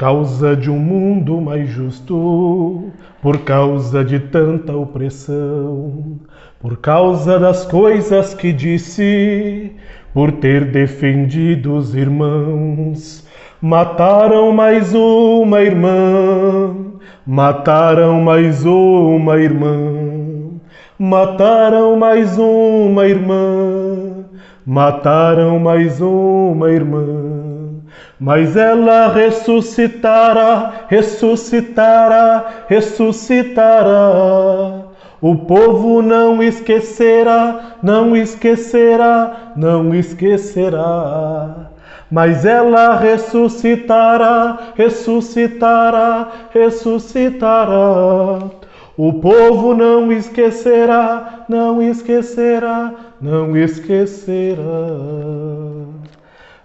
causa de um mundo mais justo, por causa de tanta opressão, por causa das coisas que disse, por ter defendido os irmãos, mataram mais uma irmã, mataram mais uma irmã, mataram mais uma irmã, mataram mais uma irmã. Mas ela ressuscitará, ressuscitará, ressuscitará. O povo não esquecerá, não esquecerá, não esquecerá. Mas ela ressuscitará, ressuscitará, ressuscitará. O povo não esquecerá, não esquecerá, não esquecerá.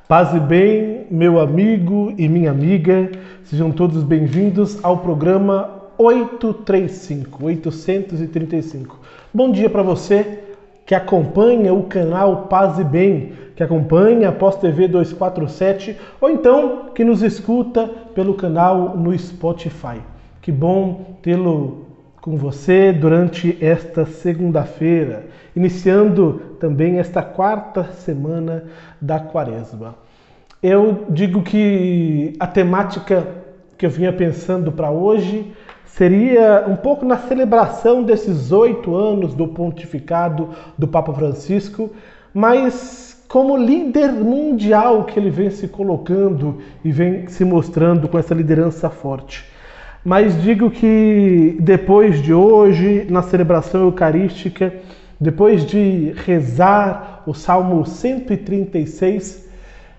Paz e bem, meu amigo e minha amiga, sejam todos bem-vindos ao programa 835, 835. Bom dia para você que acompanha o canal Paz e Bem, que acompanha a Pós TV 247 ou então que nos escuta pelo canal no Spotify. Que bom tê-lo com você durante esta segunda-feira, iniciando também esta quarta semana da quaresma. Eu digo que a temática que eu vinha pensando para hoje seria um pouco na celebração desses oito anos do pontificado do Papa Francisco, mas como líder mundial que ele vem se colocando e vem se mostrando com essa liderança forte. Mas digo que depois de hoje, na celebração eucarística, depois de rezar o Salmo 136,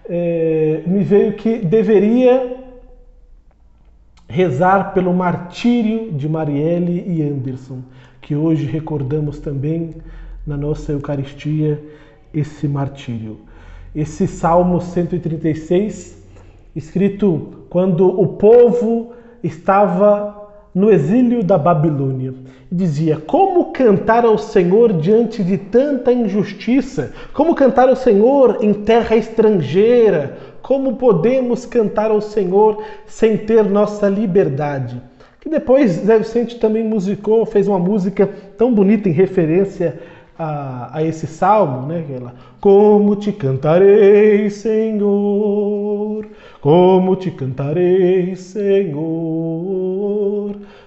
é, me veio que deveria rezar pelo martírio de Marielle e Anderson, que hoje recordamos também na nossa Eucaristia esse martírio. Esse Salmo 136, escrito quando o povo estava no exílio da Babilônia. Dizia: Como cantar ao Senhor diante de tanta injustiça? Como cantar ao Senhor em terra estrangeira? Como podemos cantar ao Senhor sem ter nossa liberdade? Que depois Zé Vicente também musicou, fez uma música tão bonita em referência a, a esse salmo, né? Ela, Como te cantarei, Senhor? Como te cantarei, Senhor?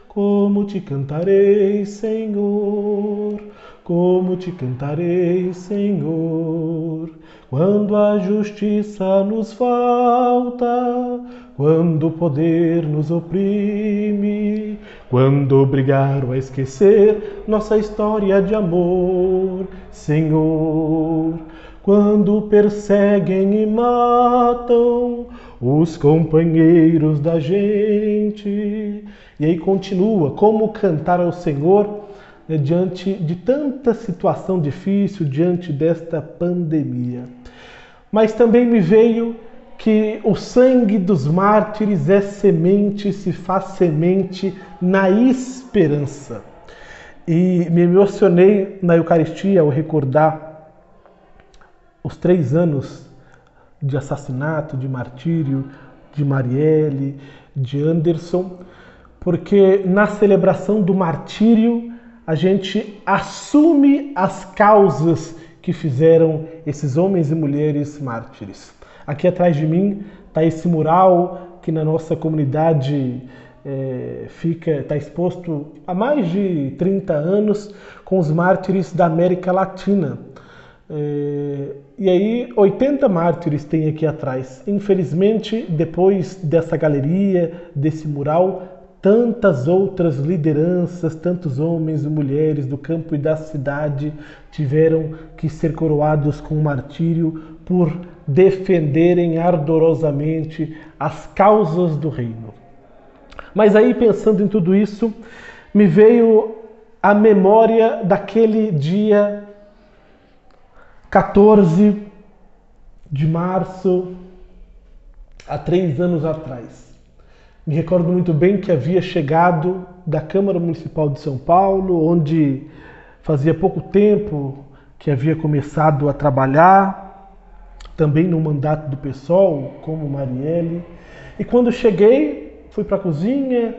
Como te cantarei, Senhor? Como te cantarei, Senhor? Quando a justiça nos falta, quando o poder nos oprime, quando obrigaram a esquecer nossa história de amor, Senhor. Quando perseguem e matam os companheiros da gente. E aí continua, como cantar ao Senhor né, diante de tanta situação difícil, diante desta pandemia. Mas também me veio que o sangue dos mártires é semente, se faz semente na esperança. E me emocionei na Eucaristia ao recordar os três anos de assassinato, de martírio, de Marielle, de Anderson, porque na celebração do martírio a gente assume as causas que fizeram esses homens e mulheres mártires. Aqui atrás de mim está esse mural que na nossa comunidade é, fica está exposto há mais de 30 anos com os mártires da América Latina. É, e aí, 80 mártires tem aqui atrás. Infelizmente, depois dessa galeria, desse mural, tantas outras lideranças, tantos homens e mulheres do campo e da cidade tiveram que ser coroados com martírio por defenderem ardorosamente as causas do reino. Mas aí, pensando em tudo isso, me veio a memória daquele dia 14 de março, há três anos atrás. Me recordo muito bem que havia chegado da Câmara Municipal de São Paulo, onde fazia pouco tempo que havia começado a trabalhar, também no mandato do PSOL, como Marielle. E quando cheguei, fui para a cozinha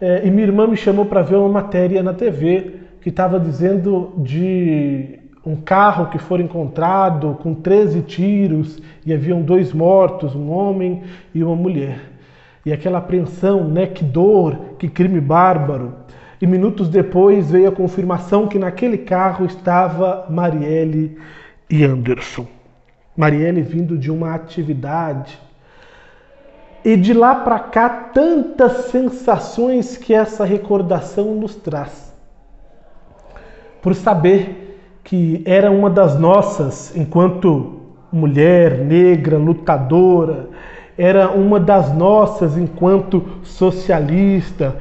é, e minha irmã me chamou para ver uma matéria na TV que estava dizendo de um carro que foi encontrado com 13 tiros e haviam dois mortos, um homem e uma mulher. E aquela apreensão, né? Que dor, que crime bárbaro. E minutos depois veio a confirmação que naquele carro estava Marielle e Anderson. Marielle vindo de uma atividade. E de lá para cá, tantas sensações que essa recordação nos traz. Por saber que era uma das nossas, enquanto mulher negra, lutadora, era uma das nossas enquanto socialista,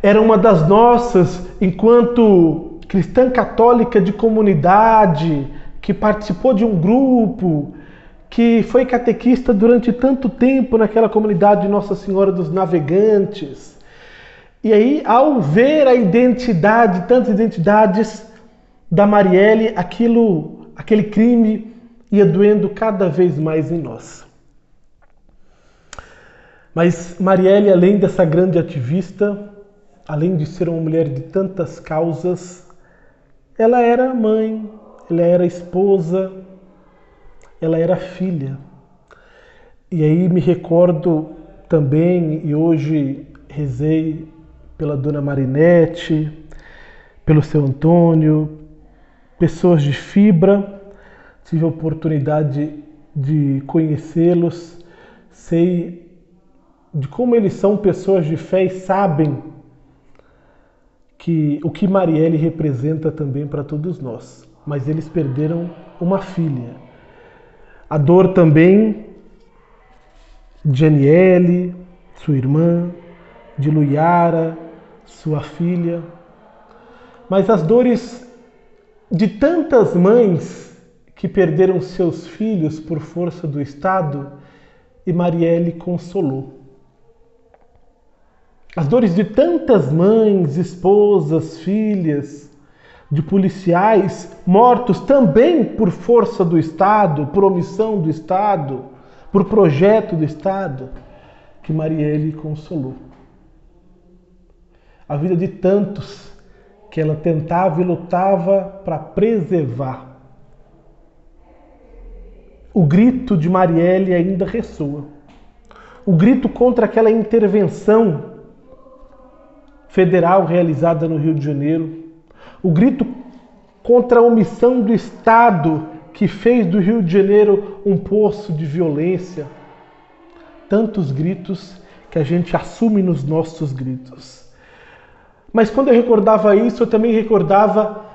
era uma das nossas enquanto cristã católica de comunidade, que participou de um grupo, que foi catequista durante tanto tempo naquela comunidade de Nossa Senhora dos Navegantes. E aí, ao ver a identidade, tantas identidades da Marielle, aquilo, aquele crime ia doendo cada vez mais em nós. Mas Marielle, além dessa grande ativista, além de ser uma mulher de tantas causas, ela era mãe, ela era esposa, ela era filha. E aí me recordo também, e hoje rezei pela dona Marinette, pelo seu Antônio, pessoas de fibra, tive a oportunidade de conhecê-los, sei de como eles são pessoas de fé e sabem que o que Marielle representa também para todos nós. Mas eles perderam uma filha. A dor também de Aniele, sua irmã, de Luiara, sua filha. Mas as dores de tantas mães que perderam seus filhos por força do Estado e Marielle consolou. As dores de tantas mães, esposas, filhas, de policiais mortos também por força do Estado, por omissão do Estado, por projeto do Estado, que Marielle consolou. A vida de tantos que ela tentava e lutava para preservar. O grito de Marielle ainda ressoa. O grito contra aquela intervenção federal realizada no Rio de Janeiro, o grito contra a omissão do Estado que fez do Rio de Janeiro um poço de violência. Tantos gritos que a gente assume nos nossos gritos. Mas quando eu recordava isso, eu também recordava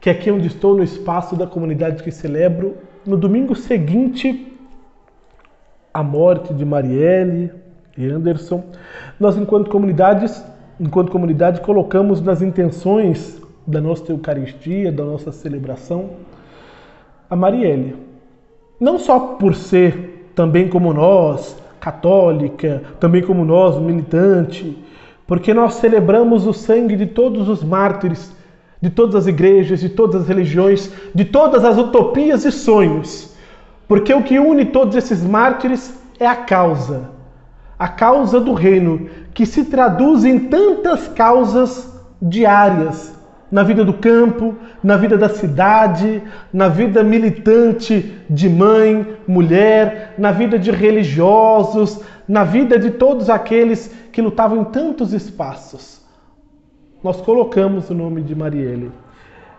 que aqui onde estou, no espaço da comunidade que celebro, no domingo seguinte à morte de Marielle, e Anderson, nós enquanto comunidades, enquanto comunidade colocamos nas intenções da nossa Eucaristia, da nossa celebração, a Marielle. Não só por ser também como nós, católica, também como nós, militante, porque nós celebramos o sangue de todos os mártires, de todas as igrejas, de todas as religiões, de todas as utopias e sonhos. Porque o que une todos esses mártires é a causa, a causa do reino, que se traduz em tantas causas diárias na vida do campo, na vida da cidade, na vida militante de mãe, mulher, na vida de religiosos, na vida de todos aqueles que lutavam em tantos espaços. Nós colocamos o nome de Marielle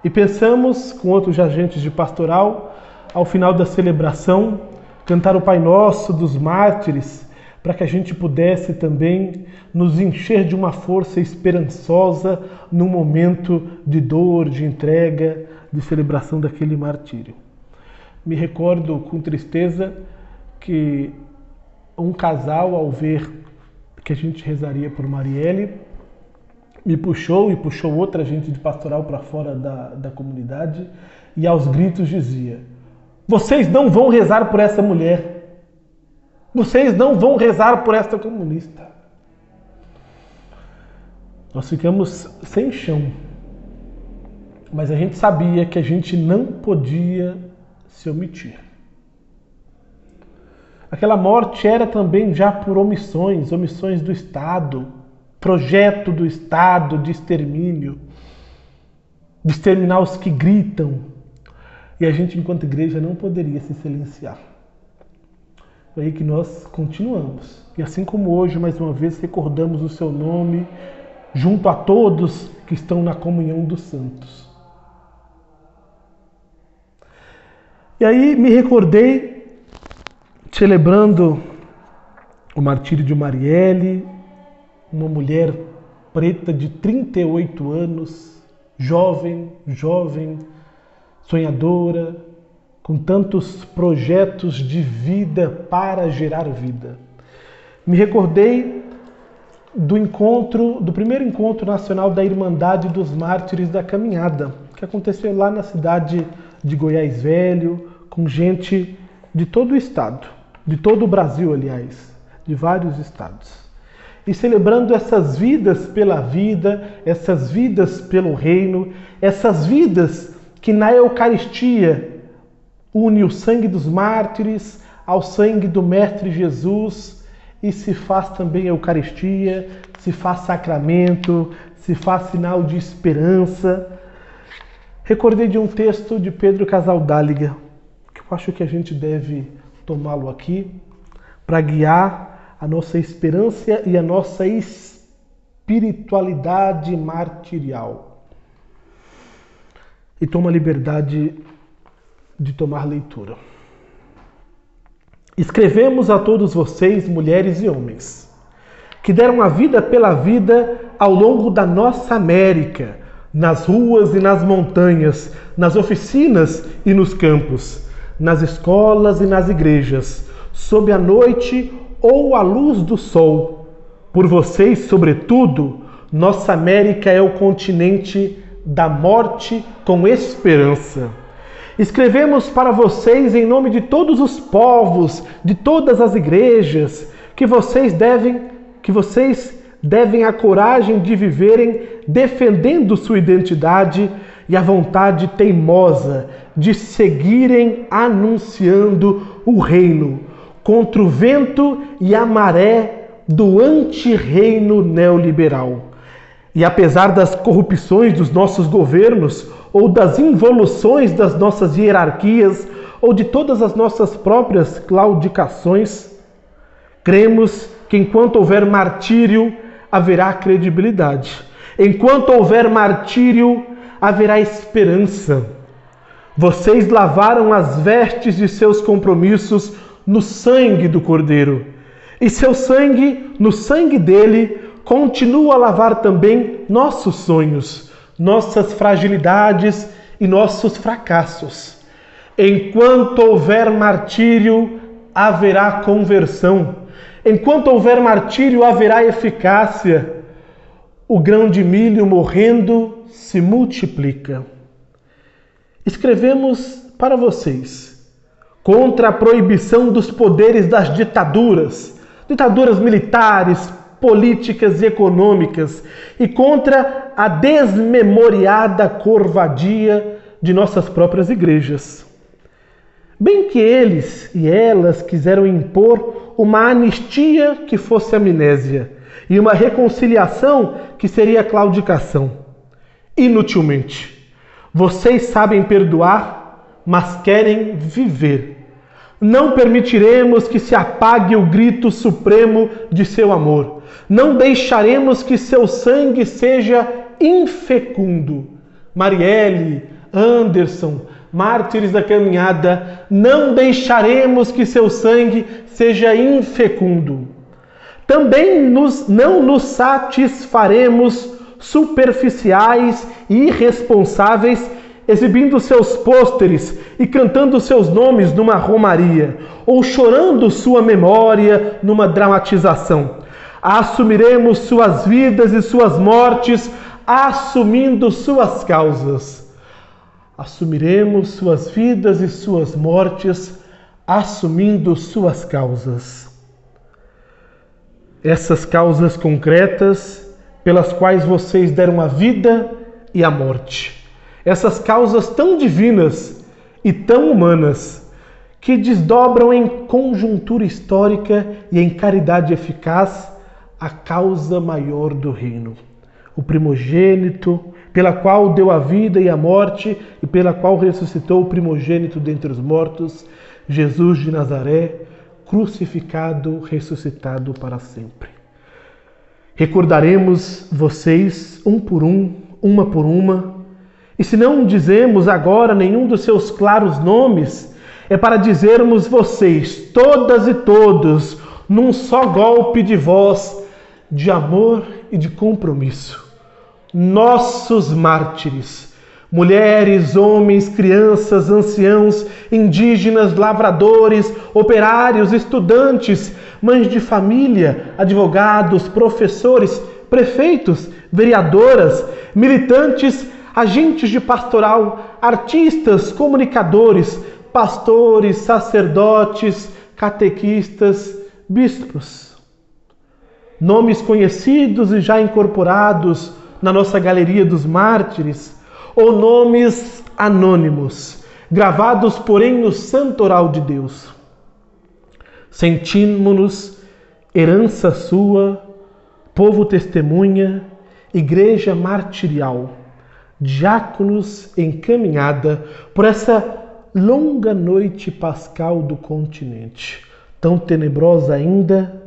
e pensamos com outros agentes de pastoral, ao final da celebração, cantar o Pai Nosso dos mártires para que a gente pudesse também nos encher de uma força esperançosa no momento de dor, de entrega, de celebração daquele martírio. Me recordo com tristeza que um casal, ao ver que a gente rezaria por Marielle, me puxou e puxou outra gente de pastoral para fora da, da comunidade e aos gritos dizia: Vocês não vão rezar por essa mulher. Vocês não vão rezar por esta comunista. Nós ficamos sem chão. Mas a gente sabia que a gente não podia se omitir. Aquela morte era também já por omissões, omissões do Estado, projeto do Estado de extermínio, de exterminar os que gritam. E a gente, enquanto igreja, não poderia se silenciar. Aí que nós continuamos. E assim como hoje, mais uma vez, recordamos o seu nome junto a todos que estão na comunhão dos santos. E aí me recordei, celebrando o martírio de Marielle, uma mulher preta de 38 anos, jovem, jovem, sonhadora, com tantos projetos de vida para gerar vida. Me recordei do encontro, do primeiro encontro nacional da Irmandade dos Mártires da Caminhada, que aconteceu lá na cidade de Goiás Velho, com gente de todo o estado, de todo o Brasil, aliás, de vários estados e celebrando essas vidas pela vida, essas vidas pelo reino, essas vidas que na Eucaristia une o sangue dos mártires ao sangue do Mestre Jesus e se faz também Eucaristia, se faz sacramento, se faz sinal de esperança. Recordei de um texto de Pedro Casaldáliga, que eu acho que a gente deve tomá-lo aqui para guiar a nossa esperança e a nossa espiritualidade martirial. E toma liberdade de tomar leitura. Escrevemos a todos vocês, mulheres e homens, que deram a vida pela vida ao longo da nossa América, nas ruas e nas montanhas, nas oficinas e nos campos, nas escolas e nas igrejas, sob a noite ou a luz do sol. Por vocês, sobretudo, nossa América é o continente da morte com esperança. Escrevemos para vocês em nome de todos os povos, de todas as igrejas, que vocês devem, que vocês devem a coragem de viverem defendendo sua identidade e a vontade teimosa de seguirem anunciando o reino contra o vento e a maré do antirreino neoliberal. E apesar das corrupções dos nossos governos, ou das involuções das nossas hierarquias, ou de todas as nossas próprias claudicações, cremos que enquanto houver martírio, haverá credibilidade. Enquanto houver martírio, haverá esperança. Vocês lavaram as vestes de seus compromissos no sangue do Cordeiro. E seu sangue, no sangue dele, continua a lavar também nossos sonhos, nossas fragilidades e nossos fracassos. Enquanto houver martírio, haverá conversão. Enquanto houver martírio, haverá eficácia. O grão de milho morrendo se multiplica. Escrevemos para vocês contra a proibição dos poderes das ditaduras, ditaduras militares, políticas e econômicas, e contra a desmemoriada corvadia de nossas próprias igrejas. Bem que eles e elas quiseram impor uma anistia que fosse amnésia e uma reconciliação que seria claudicação. Inutilmente. Vocês sabem perdoar, mas querem viver não permitiremos que se apague o grito supremo de seu amor. Não deixaremos que seu sangue seja infecundo. Marielle, Anderson, mártires da caminhada, não deixaremos que seu sangue seja infecundo. Também nos, não nos satisfaremos superficiais e irresponsáveis exibindo seus pôsteres e cantando seus nomes numa romaria, ou chorando sua memória numa dramatização. Assumiremos suas vidas e suas mortes, assumindo suas causas. Assumiremos suas vidas e suas mortes, assumindo suas causas. Essas causas concretas pelas quais vocês deram a vida e a morte essas causas tão divinas e tão humanas que desdobram em conjuntura histórica e em caridade eficaz a causa maior do reino. O primogênito, pela qual deu a vida e a morte e pela qual ressuscitou o primogênito dentre os mortos, Jesus de Nazaré, crucificado, ressuscitado para sempre. Recordaremos vocês um por um, uma por uma, e se não dizemos agora nenhum dos seus claros nomes, é para dizermos vocês, todas e todos, num só golpe de voz, de amor e de compromisso. Nossos mártires, mulheres, homens, crianças, anciãos, indígenas, lavradores, operários, estudantes, mães de família, advogados, professores, prefeitos, vereadoras, militantes, agentes de pastoral, artistas, comunicadores, pastores, sacerdotes, catequistas, bispos. Nomes conhecidos e já incorporados na nossa galeria dos mártires, ou nomes anônimos, gravados, porém, no santoral de Deus. Sentimos-nos herança sua, povo testemunha, igreja martirial, diáconos encaminhada por essa longa noite pascal do continente, tão tenebrosa ainda,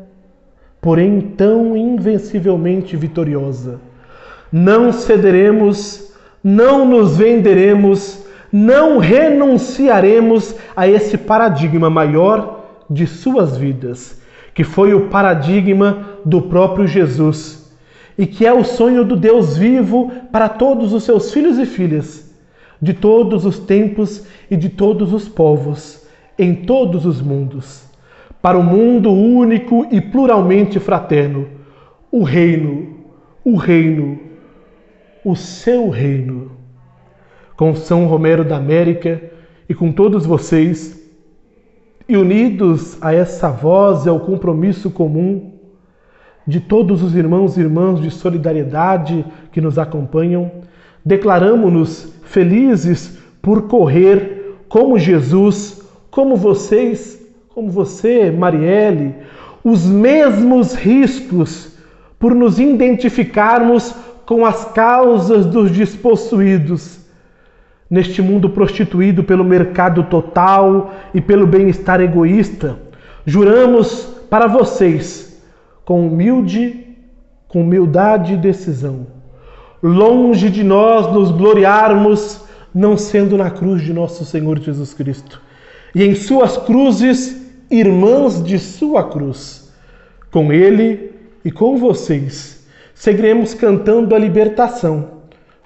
porém tão invencivelmente vitoriosa. Não cederemos, não nos venderemos, não renunciaremos a esse paradigma maior de suas vidas, que foi o paradigma do próprio Jesus e que é o sonho do Deus vivo para todos os seus filhos e filhas de todos os tempos e de todos os povos, em todos os mundos, para o mundo único e pluralmente fraterno, o reino, o reino, o seu reino. Com São Romero da América e com todos vocês, e unidos a essa voz e ao compromisso comum de todos os irmãos e irmãs de solidariedade que nos acompanham, declaramos-nos felizes por correr como Jesus, como vocês, como você, Marielle, os mesmos riscos por nos identificarmos com as causas dos despossuídos. Neste mundo prostituído pelo mercado total e pelo bem-estar egoísta, juramos para vocês, com humilde, com humildade e decisão, longe de nós nos gloriarmos não sendo na cruz de nosso Senhor Jesus Cristo, e em suas cruzes, irmãs de sua cruz. Com ele e com vocês, seguiremos cantando a libertação.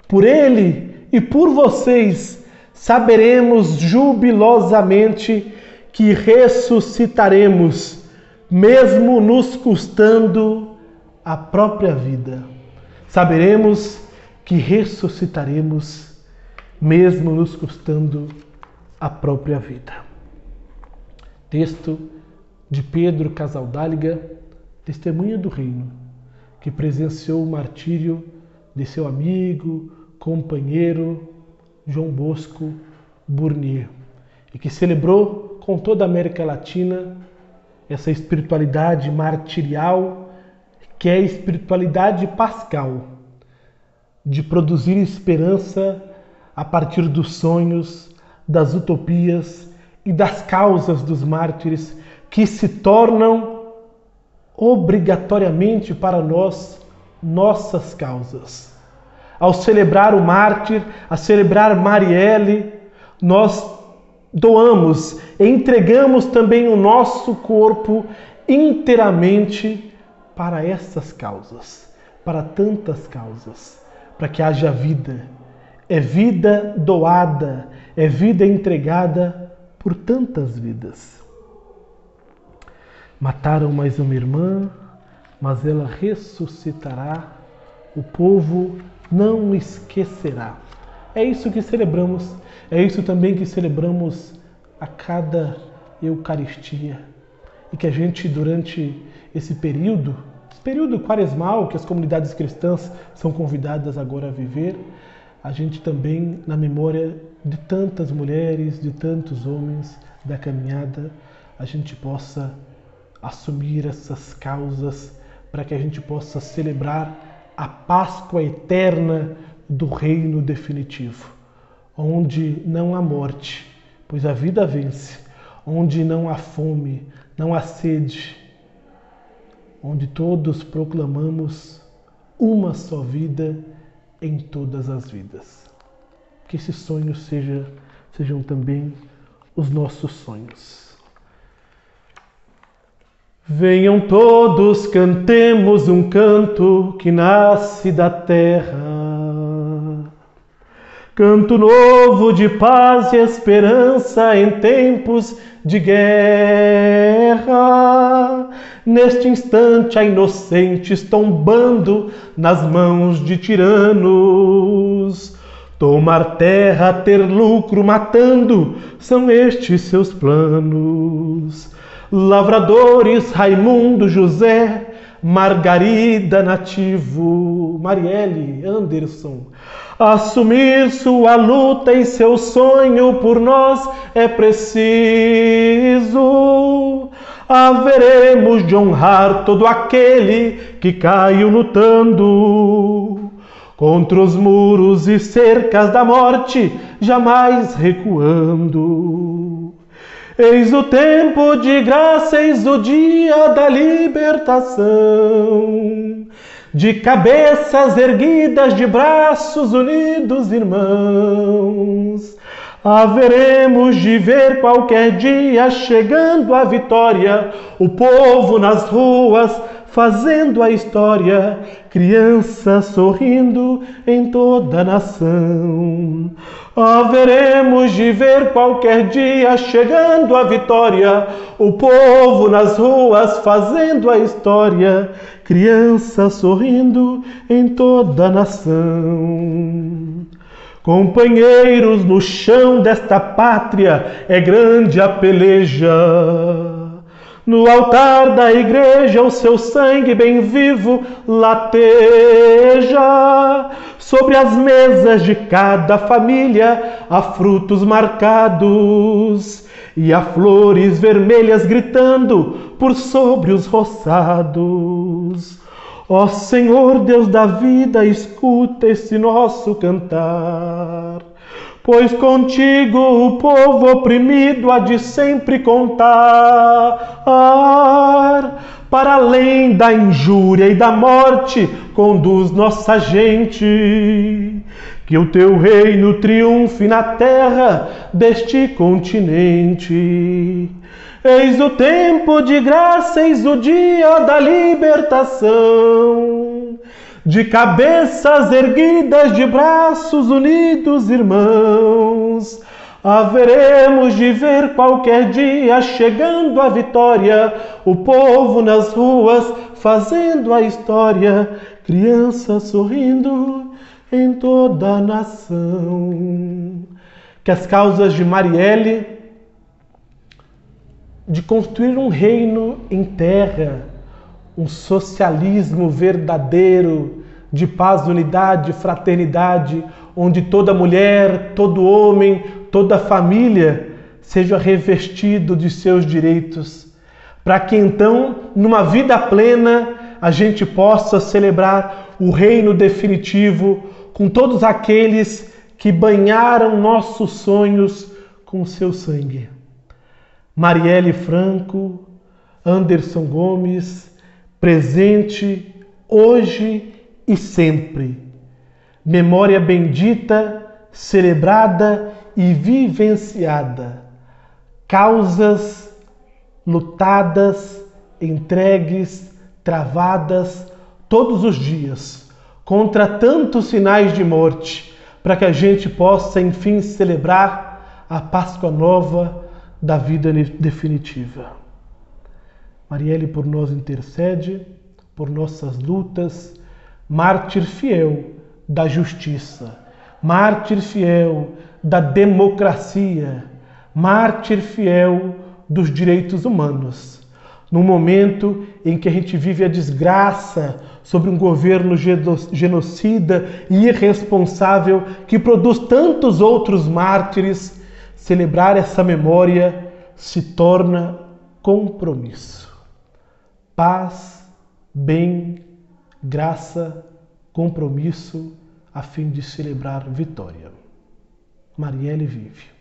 Por ele e por vocês, saberemos jubilosamente que ressuscitaremos, mesmo nos custando a própria vida. Saberemos que ressuscitaremos, mesmo nos custando a própria vida. Texto de Pedro Casaldáliga, testemunha do reino, que presenciou o martírio de seu amigo, companheiro João Bosco Burnier e que celebrou com toda a América Latina essa espiritualidade martirial que é a espiritualidade pascal de produzir esperança a partir dos sonhos, das utopias e das causas dos mártires que se tornam obrigatoriamente para nós nossas causas. Ao celebrar o mártir, a celebrar Marielle, nós doamos, entregamos também o nosso corpo inteiramente para essas causas, para tantas causas para que haja vida. É vida doada, é vida entregada por tantas vidas. Mataram mais uma irmã, mas ela ressuscitará. O povo não esquecerá. É isso que celebramos, é isso também que celebramos a cada Eucaristia. E que a gente, durante esse período, período quaresmal que as comunidades cristãs são convidadas agora a viver, a gente também, na memória de tantas mulheres, de tantos homens, da caminhada a gente possa assumir essas causas para que a gente possa celebrar a Páscoa eterna do reino definitivo, onde não há morte, pois a vida vence, onde não há fome, não há sede, onde todos proclamamos uma só vida em todas as vidas. Que esses sonhos seja, sejam também os nossos sonhos. Venham todos, cantemos um canto que nasce da terra. Canto novo de paz e esperança em tempos de guerra. Neste instante, há inocentes tombando nas mãos de tiranos. Tomar terra, ter lucro matando, são estes seus planos. Lavradores Raimundo José, Margarida Nativo, Marielle Anderson. Assumir sua luta e seu sonho por nós é preciso. Haveremos de honrar todo aquele que caiu lutando contra os muros e cercas da morte, jamais recuando. Eis o tempo de graça, eis o dia da libertação. De cabeças erguidas, de braços unidos, irmãos. Haveremos de ver qualquer dia chegando a vitória, o povo nas ruas fazendo a história, crianças sorrindo em toda a nação. Haveremos de ver qualquer dia chegando a vitória, o povo nas ruas fazendo a história, crianças sorrindo em toda a nação. Companheiros no chão desta pátria, é grande a peleja. No altar da igreja o seu sangue bem vivo lateja. Sobre as mesas de cada família há frutos marcados e há flores vermelhas gritando por sobre os roçados. Ó Senhor Deus da vida, escuta esse nosso cantar pois contigo o povo oprimido há de sempre contar. Para além da injúria e da morte, conduz nossa gente. Que o teu reino triunfe na terra deste continente. Eis o tempo de graça, eis o dia da libertação de cabeças erguidas, de braços unidos, irmãos. Haveremos de ver qualquer dia chegando a vitória, o povo nas ruas fazendo a história, crianças sorrindo em toda a nação. Que as causas de Marielle de construir um reino em terra, um socialismo verdadeiro de paz, unidade, fraternidade, onde toda mulher, todo homem, toda família seja revestido de seus direitos, para que então, numa vida plena, a gente possa celebrar o reino definitivo com todos aqueles que banharam nossos sonhos com seu sangue. Marielle Franco, Anderson Gomes, presente hoje e sempre. Memória bendita, celebrada e vivenciada. Causas lutadas, entregues, travadas todos os dias contra tantos sinais de morte, para que a gente possa enfim celebrar a Páscoa nova da vida definitiva. Marielle por nós intercede, por nossas lutas, mártir fiel da justiça, mártir fiel da democracia, mártir fiel dos direitos humanos. No momento em que a gente vive a desgraça sobre um governo genocida e irresponsável que produz tantos outros mártires, celebrar essa memória se torna compromisso. Paz, bem, graça, compromisso a fim de celebrar vitória. Marielle vive.